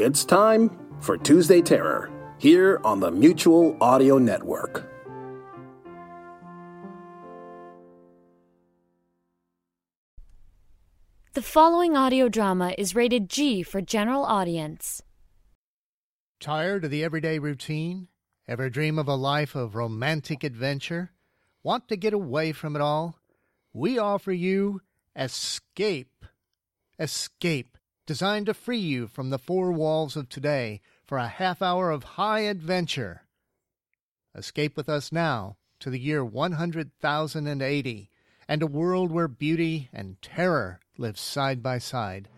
It's time for Tuesday Terror here on the Mutual Audio Network. The following audio drama is rated G for general audience. Tired of the everyday routine? Ever dream of a life of romantic adventure? Want to get away from it all? We offer you Escape. Escape, designed to free you from the four walls of today for a half hour of high adventure. Escape with us now to the year 100,080 and a world where beauty and terror live side by side.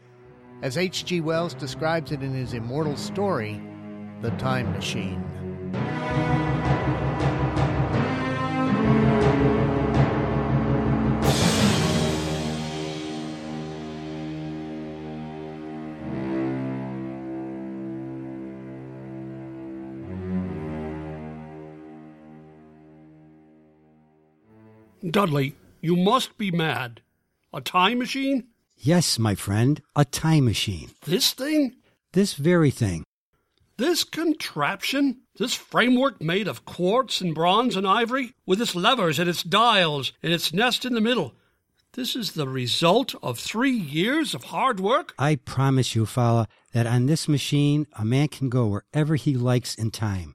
As H.G. Wells describes it in his immortal story, The Time Machine. Dudley, you must be mad. A time machine? Yes, my friend, a time machine. This thing? This very thing. This contraption? This framework made of quartz and bronze and ivory? With its levers and its dials and its nest in the middle? This is the result of three years of hard work? I promise you, Fala, that on this machine a man can go wherever he likes in time.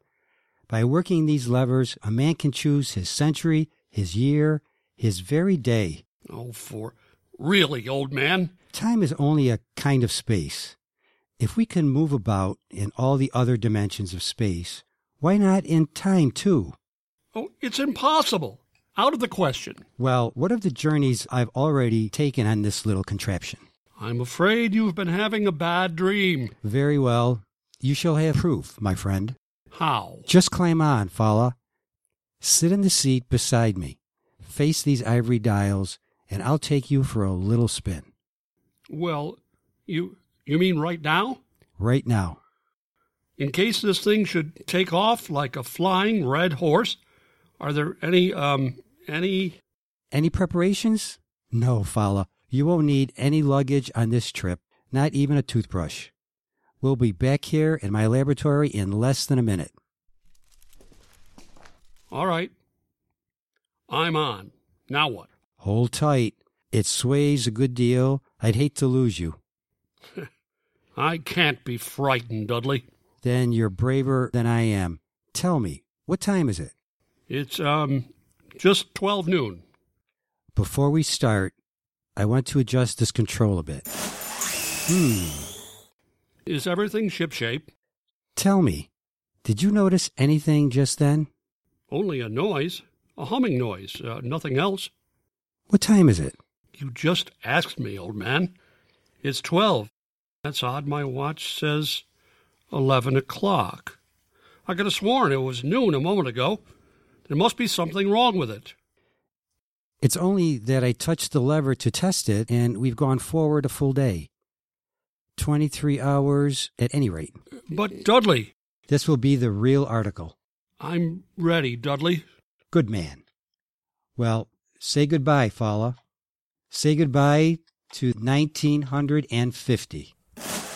By working these levers, a man can choose his century, his year, his very day. Oh, for really, old man? Time is only a kind of space. If we can move about in all the other dimensions of space, why not in time too? Oh, it's impossible. Out of the question. Well, what of the journeys I've already taken on this little contraption? I'm afraid you've been having a bad dream. Very well. You shall have proof, my friend. How? Just climb on, Fala. Sit in the seat beside me. Face these ivory dials, and I'll take you for a little spin. Well, you you mean right now? Right now. In case this thing should take off like a flying red horse, are there any um any Any preparations? No, Fala. You won't need any luggage on this trip, not even a toothbrush. We'll be back here in my laboratory in less than a minute. All right. I'm on. Now what? Hold tight. It sways a good deal. I'd hate to lose you. I can't be frightened, Dudley. Then you're braver than I am. Tell me, what time is it? It's um just 12 noon. Before we start, I want to adjust this control a bit. Hmm. Is everything shipshape? Tell me, did you notice anything just then? Only a noise, a humming noise, uh, nothing else. What time is it? You just asked me, old man. It's 12. That's odd. My watch says 11 o'clock. I could have sworn it was noon a moment ago. There must be something wrong with it. It's only that I touched the lever to test it, and we've gone forward a full day. 23 hours at any rate. But, Dudley, This will be the real article. I'm ready, Dudley. Good man. Well, say goodbye, Fala. Say goodbye to 1950.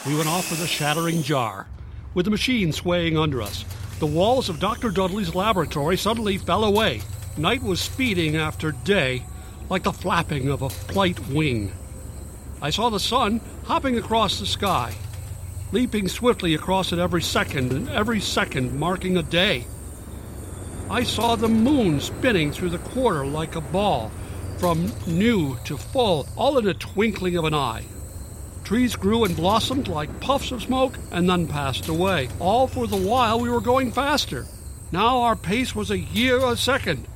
We went off with a shattering jar, with the machine swaying under us. The walls of Dr. Dudley's laboratory suddenly fell away. Night was speeding after day, like the flapping of a flight wing. I saw the sun hopping across the sky, leaping swiftly across it every second, and every second marking a day. I saw the moon spinning through the quarter like a ball, from new to full, all in a twinkling of an eye. Trees grew and blossomed like puffs of smoke and then passed away, all for the while we were going faster. Now our pace was a year a second.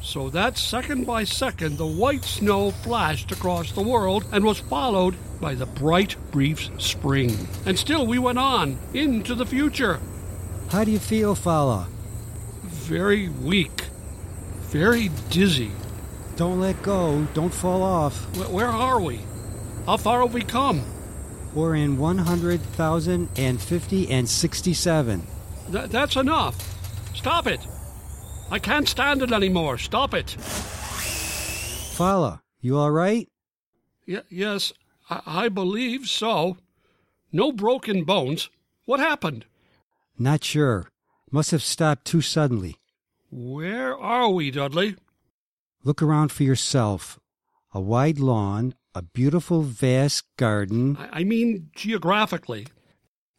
So that second by second the white snow flashed across the world and was followed by the bright, brief spring. And still we went on into the future. How do you feel, Fala? Very weak, very dizzy. Don't let go. Don't fall off. Wh- Where are we? How far have we come? We're in 100,050 and 67. Th- that's enough. Stop it. I can't stand it anymore. Stop it. Fala, you all right? Y- yes, I-, I believe so. No broken bones. What happened? Not sure. Must have stopped too suddenly. Where are we, Dudley? Look around for yourself. A wide lawn, a beautiful, vast garden, I mean geographically.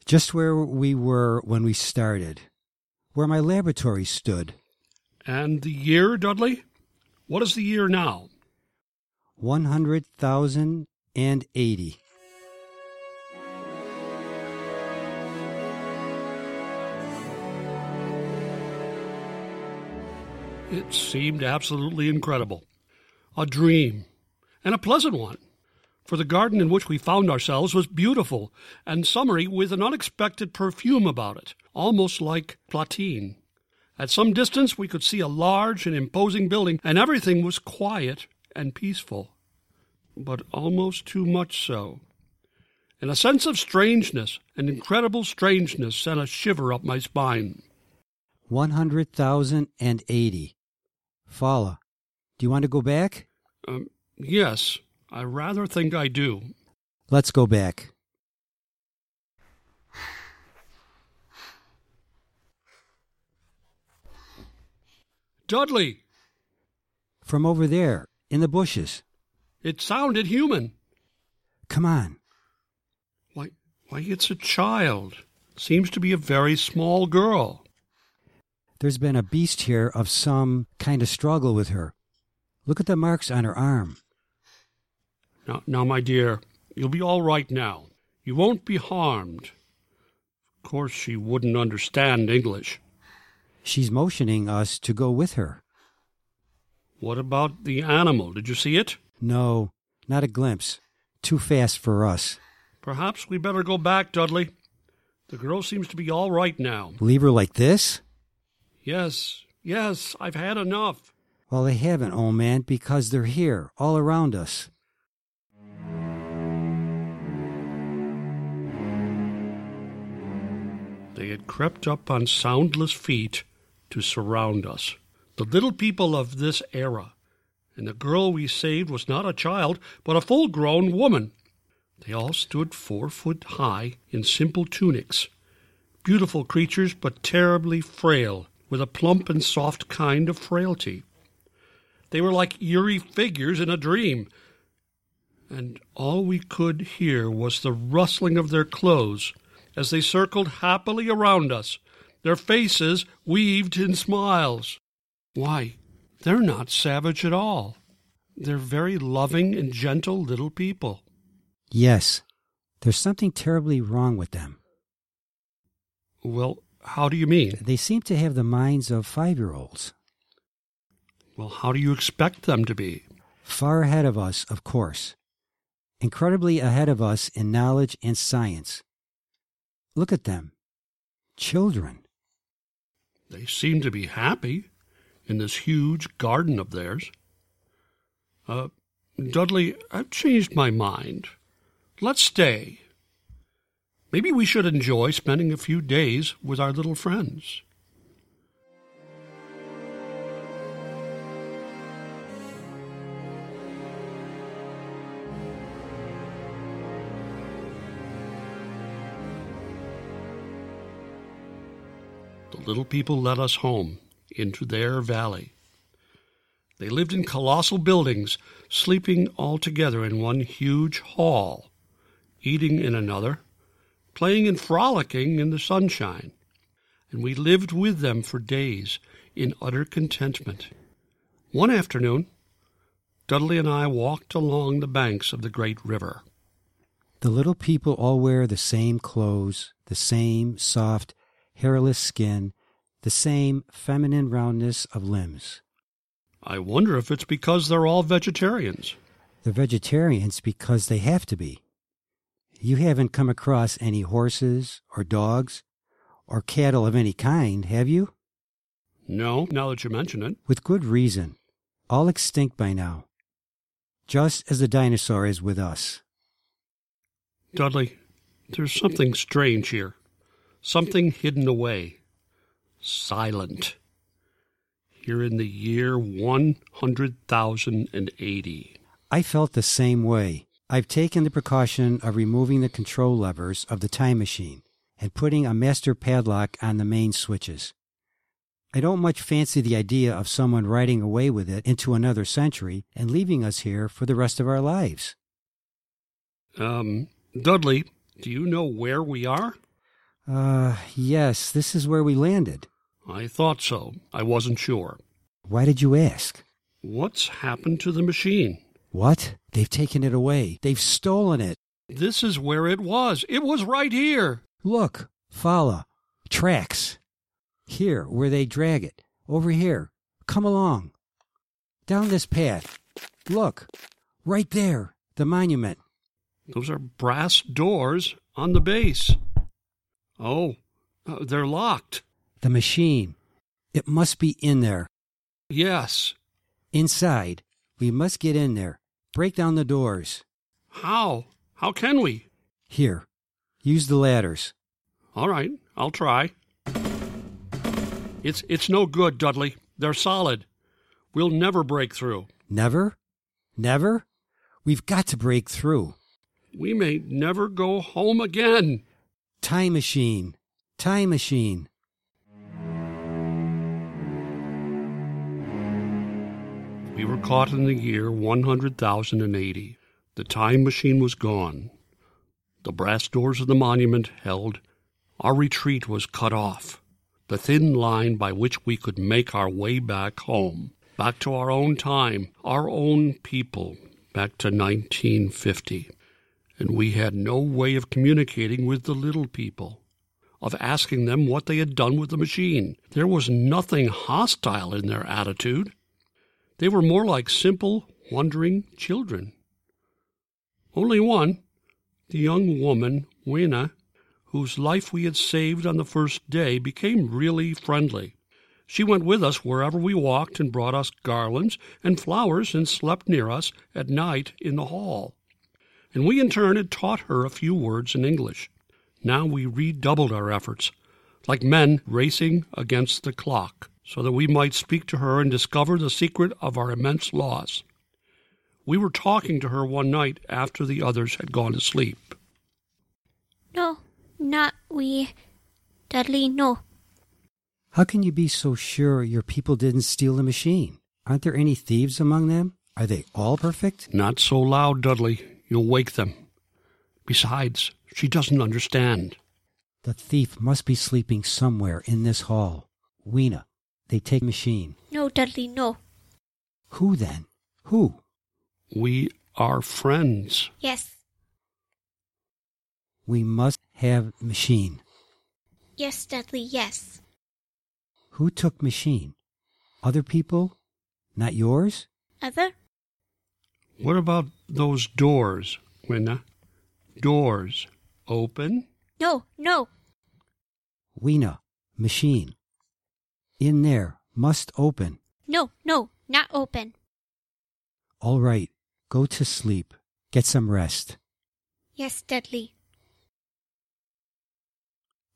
just where we were when we started, where my laboratory stood. And the year, Dudley? What is the year now? 100,080. It seemed absolutely incredible. A dream, and a pleasant one. For the garden in which we found ourselves was beautiful and summery with an unexpected perfume about it, almost like platine. At some distance we could see a large and imposing building, and everything was quiet and peaceful, but almost too much so. And a sense of strangeness, an incredible strangeness, sent a shiver up my spine. 100,080. Fala, do you want to go back? Um, yes, I rather think I do. Let's go back. Dudley, From over there, in the bushes. it sounded human. Come on. Why, why, it's a child. Seems to be a very small girl. There's been a beast here of some kind of struggle with her. Look at the marks on her arm. Now, now, my dear, you'll be all right now. You won't be harmed. Of course, she wouldn't understand English. She's motioning us to go with her. What about the animal? Did you see it? No, not a glimpse. Too fast for us. Perhaps we better go back, Dudley. The girl seems to be all right now. Leave her like this? Yes, yes, I've had enough. Well, they haven't, old man, because they're here, all around us. They had crept up on soundless feet to surround us. The little people of this era. And the girl we saved was not a child, but a full grown woman. They all stood four foot high in simple tunics. Beautiful creatures, but terribly frail, with a plump and soft kind of frailty. They were like eerie figures in a dream, and all we could hear was the rustling of their clothes as they circled happily around us, their faces weaved in smiles. Why, they're not savage at all. They're very loving and gentle little people. Yes, there's something terribly wrong with them. Well, how do you mean? They seem to have the minds of five year olds. Well, how do you expect them to be? Far ahead of us, of course. Incredibly ahead of us in knowledge and science. Look at them. Children. They seem to be happy in this huge garden of theirs. Uh, Dudley, I've changed my mind. Let's stay. Maybe we should enjoy spending a few days with our little friends. The little people led us home into their valley. They lived in colossal buildings, sleeping all together in one huge hall, eating in another, playing and frolicking in the sunshine. And we lived with them for days in utter contentment. One afternoon, Dudley and I walked along the banks of the great river. The little people all wear the same clothes, the same soft, hairless skin, the same feminine roundness of limbs. I wonder if it's because they're all vegetarians. They're vegetarians because they have to be. You haven't come across any horses or dogs or cattle of any kind, have you? No, now that you mention it. With good reason. All extinct by now. Just as the dinosaur is with us. Dudley, there's something strange here. Something hidden away. Silent. Here in the year 100,080. I felt the same way. I've taken the precaution of removing the control levers of the time machine, and putting a master padlock on the main switches. I don't much fancy the idea of someone riding away with it into another century and leaving us here for the rest of our lives. Um, Dudley, do you know where we are? Uh, yes, this is where we landed. I thought so. I wasn't sure. Why did you ask? What's happened to the machine? What? They've taken it away. They've stolen it. This is where it was. It was right here. Look, Fala. Tracks. Here, where they drag it. Over here. Come along. Down this path. Look. Right there. The monument. Those are brass doors on the base. Oh, uh, they're locked. The machine. It must be in there. Yes. Inside. We must get in there. Break down the doors. How? How can we? Here. Use the ladders. All right, I'll try. It's it's no good, Dudley. They're solid. We'll never break through. Never? Never? We've got to break through. We may never go home again. Time machine. Time machine. We were caught in the year 100,080. The time machine was gone. The brass doors of the monument held. Our retreat was cut off. The thin line by which we could make our way back home, back to our own time, our own people, back to 1950. And we had no way of communicating with the little people, of asking them what they had done with the machine. There was nothing hostile in their attitude. They were more like simple, wondering children. Only one, the young woman, Weena, whose life we had saved on the first day, became really friendly. She went with us wherever we walked and brought us garlands and flowers and slept near us at night in the hall. And we in turn had taught her a few words in English. Now we redoubled our efforts, like men racing against the clock so that we might speak to her and discover the secret of our immense loss. We were talking to her one night after the others had gone to sleep. No, not we. Dudley, no. How can you be so sure your people didn't steal the machine? Aren't there any thieves among them? Are they all perfect? Not so loud, Dudley. You'll wake them. Besides, she doesn't understand. The thief must be sleeping somewhere in this hall. Weena, they take machine. No, Dudley, no. Who then? Who? We are friends. Yes. We must have machine. Yes, Dudley, yes. Who took machine? Other people? Not yours? Other? What about those doors, Weena? Doors. Open? No, no. Weena, machine. In there, must open. No, no, not open. All right, go to sleep. Get some rest. Yes, Dudley.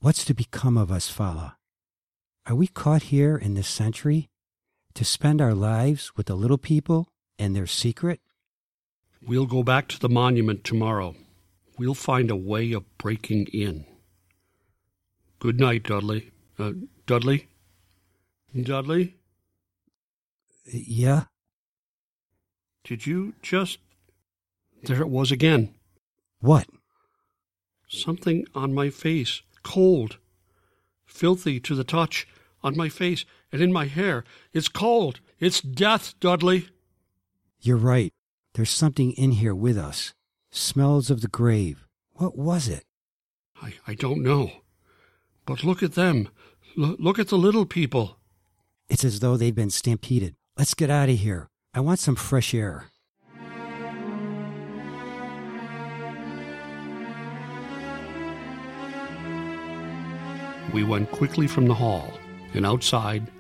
What's to become of us, Fala? Are we caught here in this century to spend our lives with the little people and their secret? We'll go back to the monument tomorrow. We'll find a way of breaking in. Good night, Dudley. Uh, Dudley? Dudley? Yeah? Did you just. There it was again. What? Something on my face. Cold. Filthy to the touch. On my face and in my hair. It's cold. It's death, Dudley. You're right. There's something in here with us. Smells of the grave. What was it? I, I don't know. But look at them. L- look at the little people. It's as though they've been stampeded. Let's get out of here. I want some fresh air. We went quickly from the hall and outside,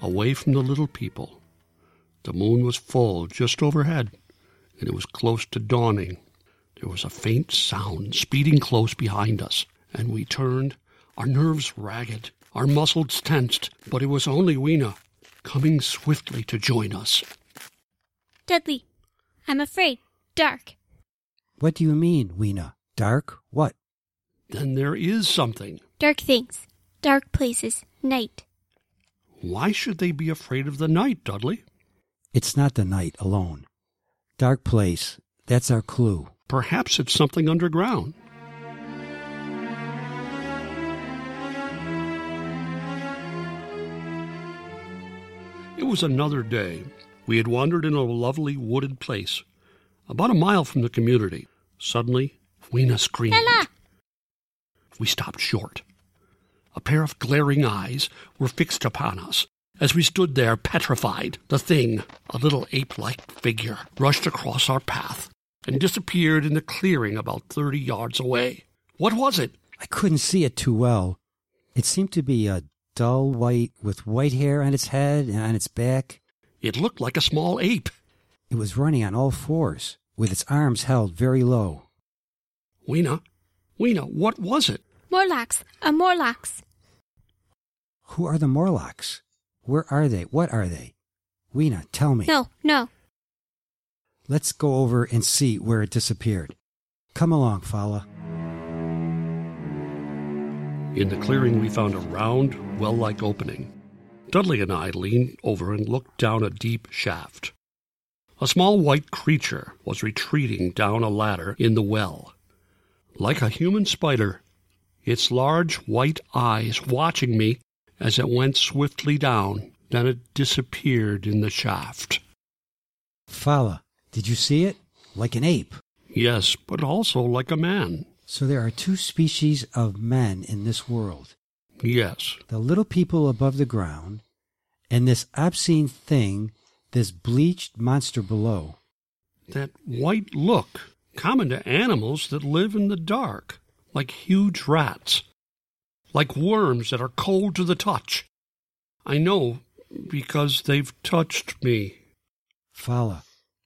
away from the little people. The moon was full just overhead, and it was close to dawning. There was a faint sound speeding close behind us, and we turned, our nerves ragged, our muscles tensed, but it was only Weena, coming swiftly to join us. Dudley, I'm afraid. Dark. What do you mean, Weena? Dark? What? Then there is something. Dark things. Dark places. Night. Why should they be afraid of the night, Dudley? It's not the night alone. Dark place, that's our clue. Perhaps it's something underground. It was another day. We had wandered in a lovely wooded place, about a mile from the community. Suddenly, Weena screamed. Ella! We stopped short. A pair of glaring eyes were fixed upon us. As we stood there petrified, the thing, a little ape like figure, rushed across our path and disappeared in the clearing about thirty yards away. What was it? I couldn't see it too well. It seemed to be a dull white with white hair on its head and on its back. It looked like a small ape. It was running on all fours, with its arms held very low. Weena, Weena, what was it? Morlocks. A Morlocks. Who are the Morlocks? Where are they? What are they? Weena, tell me. No, no. Let's go over and see where it disappeared. Come along, Fala. In the clearing, we found a round, well like opening. Dudley and I leaned over and looked down a deep shaft. A small white creature was retreating down a ladder in the well. Like a human spider, its large white eyes watching me as it went swiftly down. Then it disappeared in the shaft. Fala, did you see it? Like an ape. Yes, but also like a man. So there are two species of men in this world Yes, the little people above the ground, and this obscene thing, this bleached monster below. that white look, common to animals that live in the dark, like huge rats, like worms that are cold to the touch. I know because they've touched me. Fala,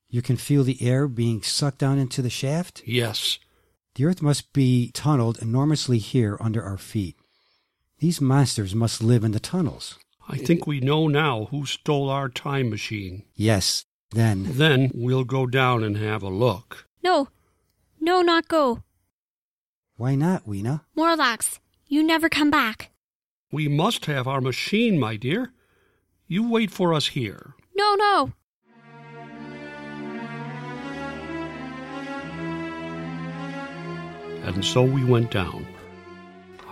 you can feel the air being sucked down into the shaft? Yes, The earth must be tunneled enormously here under our feet. These monsters must live in the tunnels. I think we know now who stole our time machine. Yes, then. Then we'll go down and have a look. No. No, not go. Why not, Weena? Morlocks. You never come back. We must have our machine, my dear. You wait for us here. No, no. And so we went down,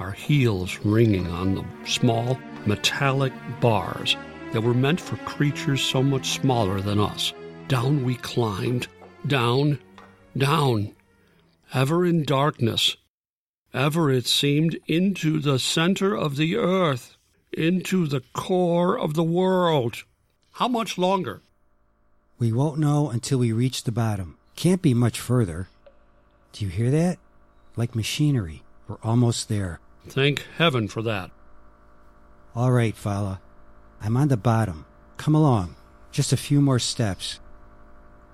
our heels ringing on the small metallic bars that were meant for creatures so much smaller than us. Down we climbed, down, down, ever in darkness, ever it seemed into the center of the earth, into the core of the world. How much longer? We won't know until we reach the bottom. Can't be much further. Do you hear that? Like machinery. We're almost there. Thank heaven for that. All right, Fala. I'm on the bottom. Come along. Just a few more steps.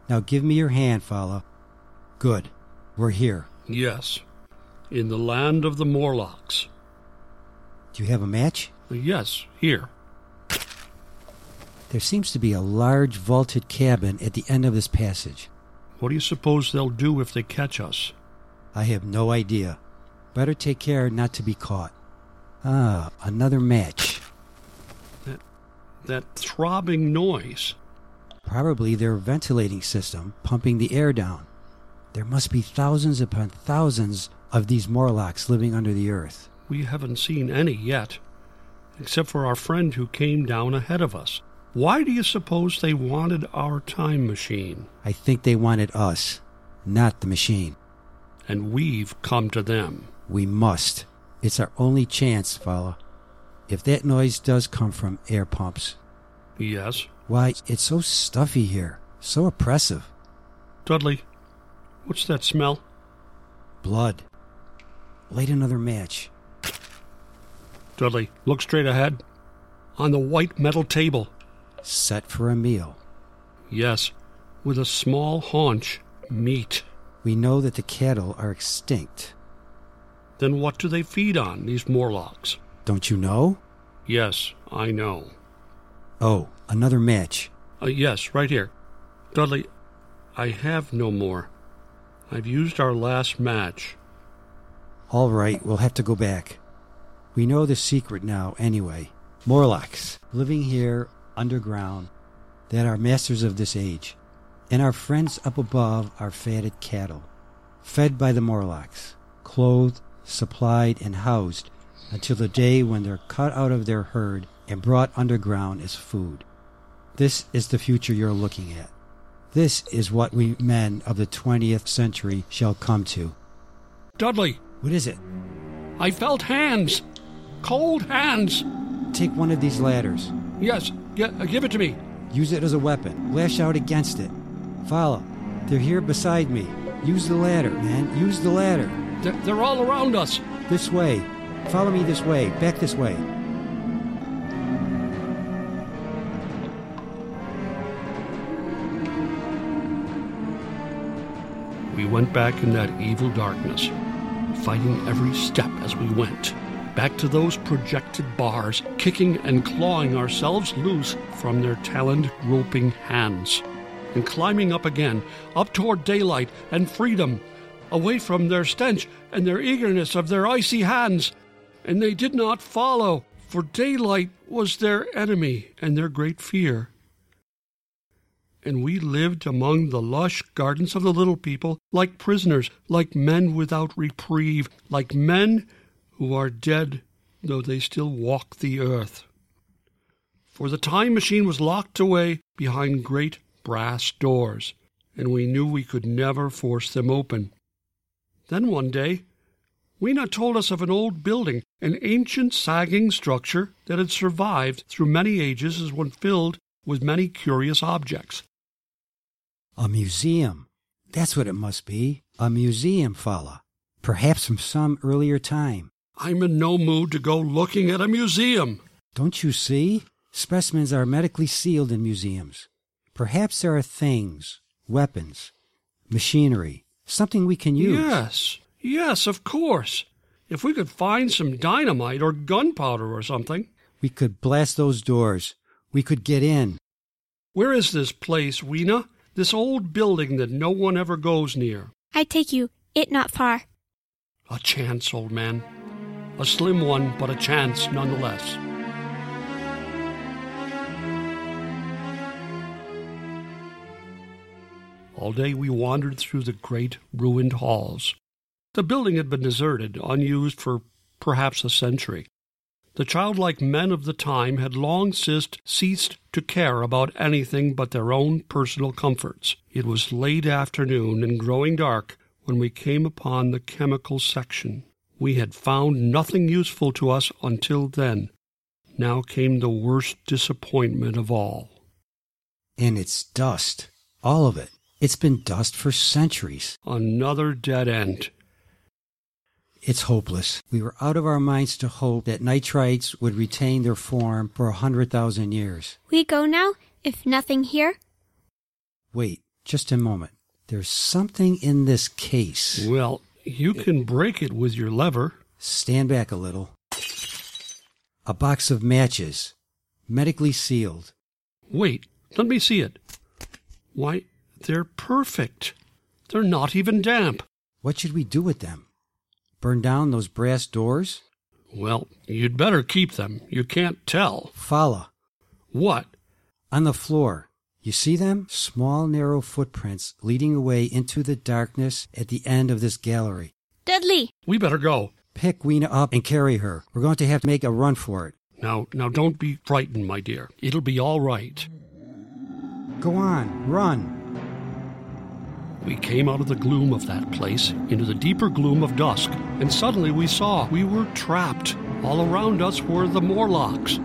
Now give me your hand, Fala. Good. We're here. Yes, in the land of the Morlocks. Do you have a match? Yes, here. There seems to be a large vaulted cabin at the end of this passage. What do you suppose they'll do if they catch us? I have no idea. Better take care not to be caught. Ah, another match. That that throbbing noise. Probably their ventilating system pumping the air down. There must be thousands upon thousands of these Morlocks living under the earth. We haven't seen any yet, except for our friend who came down ahead of us. Why do you suppose they wanted our time machine? I think they wanted us, not the machine. And we've come to them. We must. It's our only chance, fella. If that noise does come from air pumps, Yes. why, it's so stuffy here, so oppressive. Dudley, what's that smell? Blood. Light another match. Dudley, look straight ahead. On the white metal table. Set for a meal. Yes, with a small haunch. Meat. We know that the cattle are extinct. Then what do they feed on, these Morlocks? Don't you know? Yes, I know. Oh, another match. Uh, yes, right here. Dudley, I have no more. I've used our last match. All right, we'll have to go back. We know the secret now, anyway. Morlocks, living here underground, that are masters of this age. And our friends up above are fatted cattle, fed by the Morlocks, clothed, supplied, and housed until the day when they're cut out of their herd and brought underground as food. This is the future you're looking at. This is what we men of the 20th century shall come to. Dudley, What is it? I felt hands. Cold hands. Take one of these ladders. Yes, gi- uh, give it to me. Use it as a weapon. Lash out against it. Follow. They're here beside me. Use the ladder, man. Use the ladder. They're, they're all around us. This way. Follow me this way. Back this way. We went back in that evil darkness, fighting every step as we went. Back to those projected bars, kicking and clawing ourselves loose from their taloned, groping hands. And climbing up again, up toward daylight and freedom, away from their stench and their eagerness of their icy hands. And they did not follow, for daylight was their enemy and their great fear and we lived among the lush gardens of the little people, like prisoners, like men without reprieve, like men who are dead, though they still walk the earth. For the time machine was locked away behind great brass doors, and we knew we could never force them open. Then one day, Weena told us of an old building, an ancient sagging structure that had survived through many ages as one filled with many curious objects. A museum. That's what it must be. A museum, fella. Perhaps from some earlier time. I'm in no mood to go looking at a museum. Don't you see? Specimens are medically sealed in museums. Perhaps there are things, weapons, machinery, something we can use. Yes, yes, of course. If we could find some dynamite or gunpowder or something. We could blast those doors. We could get in. Where is this place, Weena? This old building that no one ever goes near. I take you, it not far. A chance, old man. A slim one, but a chance nonetheless. All day we wandered through the great ruined halls. The building had been deserted, unused for perhaps a century. The childlike men of the time had long since ceased to care about anything but their own personal comforts. It was late afternoon and growing dark when we came upon the chemical section. We had found nothing useful to us until then. Now came the worst disappointment of all. And it's dust. All of it. It's been dust for centuries. Another dead end. It's hopeless. We were out of our minds to hope that nitrites would retain their form for a hundred thousand years. We go now, if nothing here. Wait, just a moment. There's something in this case. Well, you can break it with your lever. Stand back a little. A box of matches, medically sealed. Wait, let me see it. Why, they're perfect. They're not even damp. What should we do with them? Burn down those brass doors? Well, you'd better keep them. You can't tell. Fala. What? On the floor. You see them? Small, narrow footprints leading away into the darkness at the end of this gallery. Dudley, We better go. Pick Weena up and carry her. We're going to have to make a run for it. Now, now don't be frightened, my dear. It'll be all right. Go on, run. We came out of the gloom of that place into the deeper gloom of dusk, and suddenly we saw we were trapped. All around us were the Morlocks.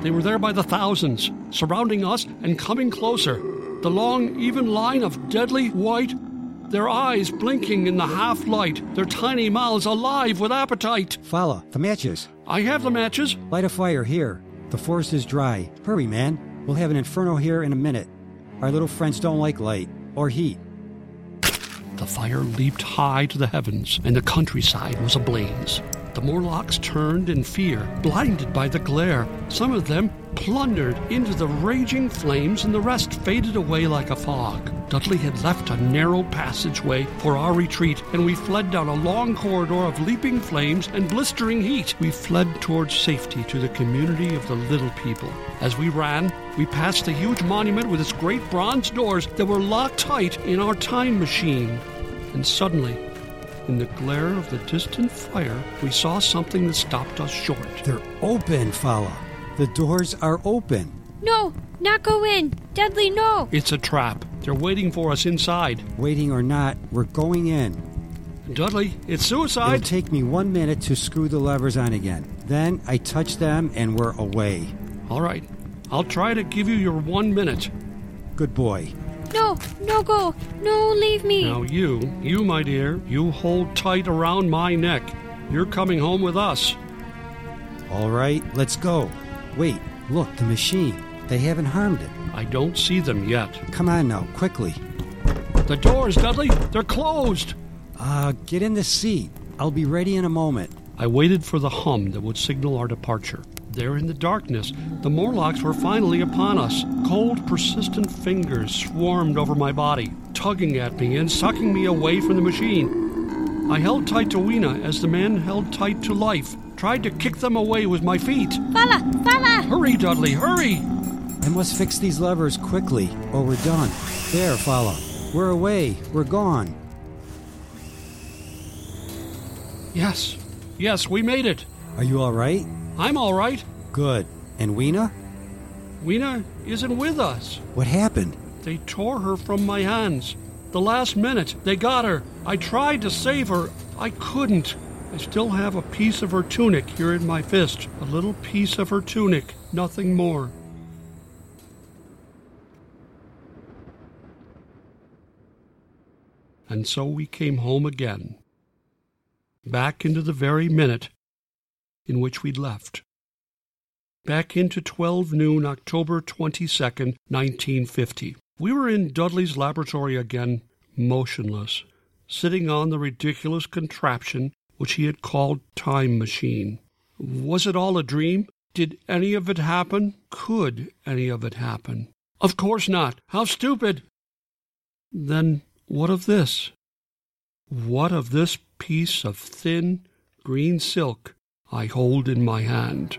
They were there by the thousands, surrounding us and coming closer. The long, even line of deadly white, their eyes blinking in the half light, their tiny mouths alive with appetite. Fala, the matches. I have the matches. Light a fire here. The forest is dry. Hurry, man. We'll have an inferno here in a minute. Our little friends don't like light or heat. The fire leaped high to the heavens, and the countryside was ablaze. The Morlocks turned in fear, blinded by the glare. Some of them plundered into the raging flames, and the rest faded away like a fog. Dudley had left a narrow passageway for our retreat, and we fled down a long corridor of leaping flames and blistering heat. We fled towards safety to the community of the little people. As we ran, we passed the huge monument with its great bronze doors that were locked tight in our time machine. And suddenly, in the glare of the distant fire, we saw something that stopped us short. They're open, Fala. The doors are open. No, not go in. Dudley, no. It's a trap. They're waiting for us inside. Waiting or not, we're going in. Dudley, it's suicide. It'll suicide. take me one minute to screw the levers on again. Then I touch them and we're away. All right. I'll try to give you your one minute. Good boy. No, no go. No, leave me. Now, you, you, my dear, you hold tight around my neck. You're coming home with us. All right, let's go. Wait, look, the machine. They haven't harmed it. I don't see them yet. Come on now, quickly. The doors, Dudley, they're closed. Uh, get in the seat. I'll be ready in a moment. I waited for the hum that would signal our departure. There in the darkness, the Morlocks were finally upon us. Cold, persistent fingers swarmed over my body, tugging at me and sucking me away from the machine. I held tight to Weena as the man held tight to life, tried to kick them away with my feet. Fala, Fala. Hurry, Dudley, hurry! I must fix these levers quickly, or we're done. There, Fala. We're away. We're gone. Yes, yes, we made it. Are you all right? I'm all right. Good. And Weena? Weena isn't with us. What happened? They tore her from my hands. The last minute, they got her. I tried to save her. I couldn't. I still have a piece of her tunic here in my fist. A little piece of her tunic, nothing more. And so we came home again. Back into the very minute in which we'd left. Back into 12 noon, October 22nd, 1950. We were in Dudley's laboratory again, motionless, sitting on the ridiculous contraption which he had called Time Machine. Was it all a dream? Did any of it happen? Could any of it happen? Of course not. How stupid! Then what of this? What of this piece of thin green silk I hold in my hand?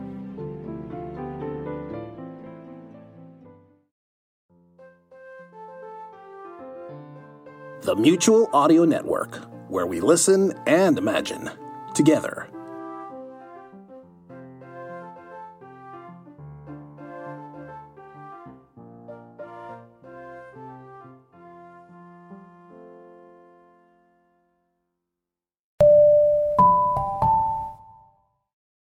The Mutual Audio Network, where we listen and imagine together.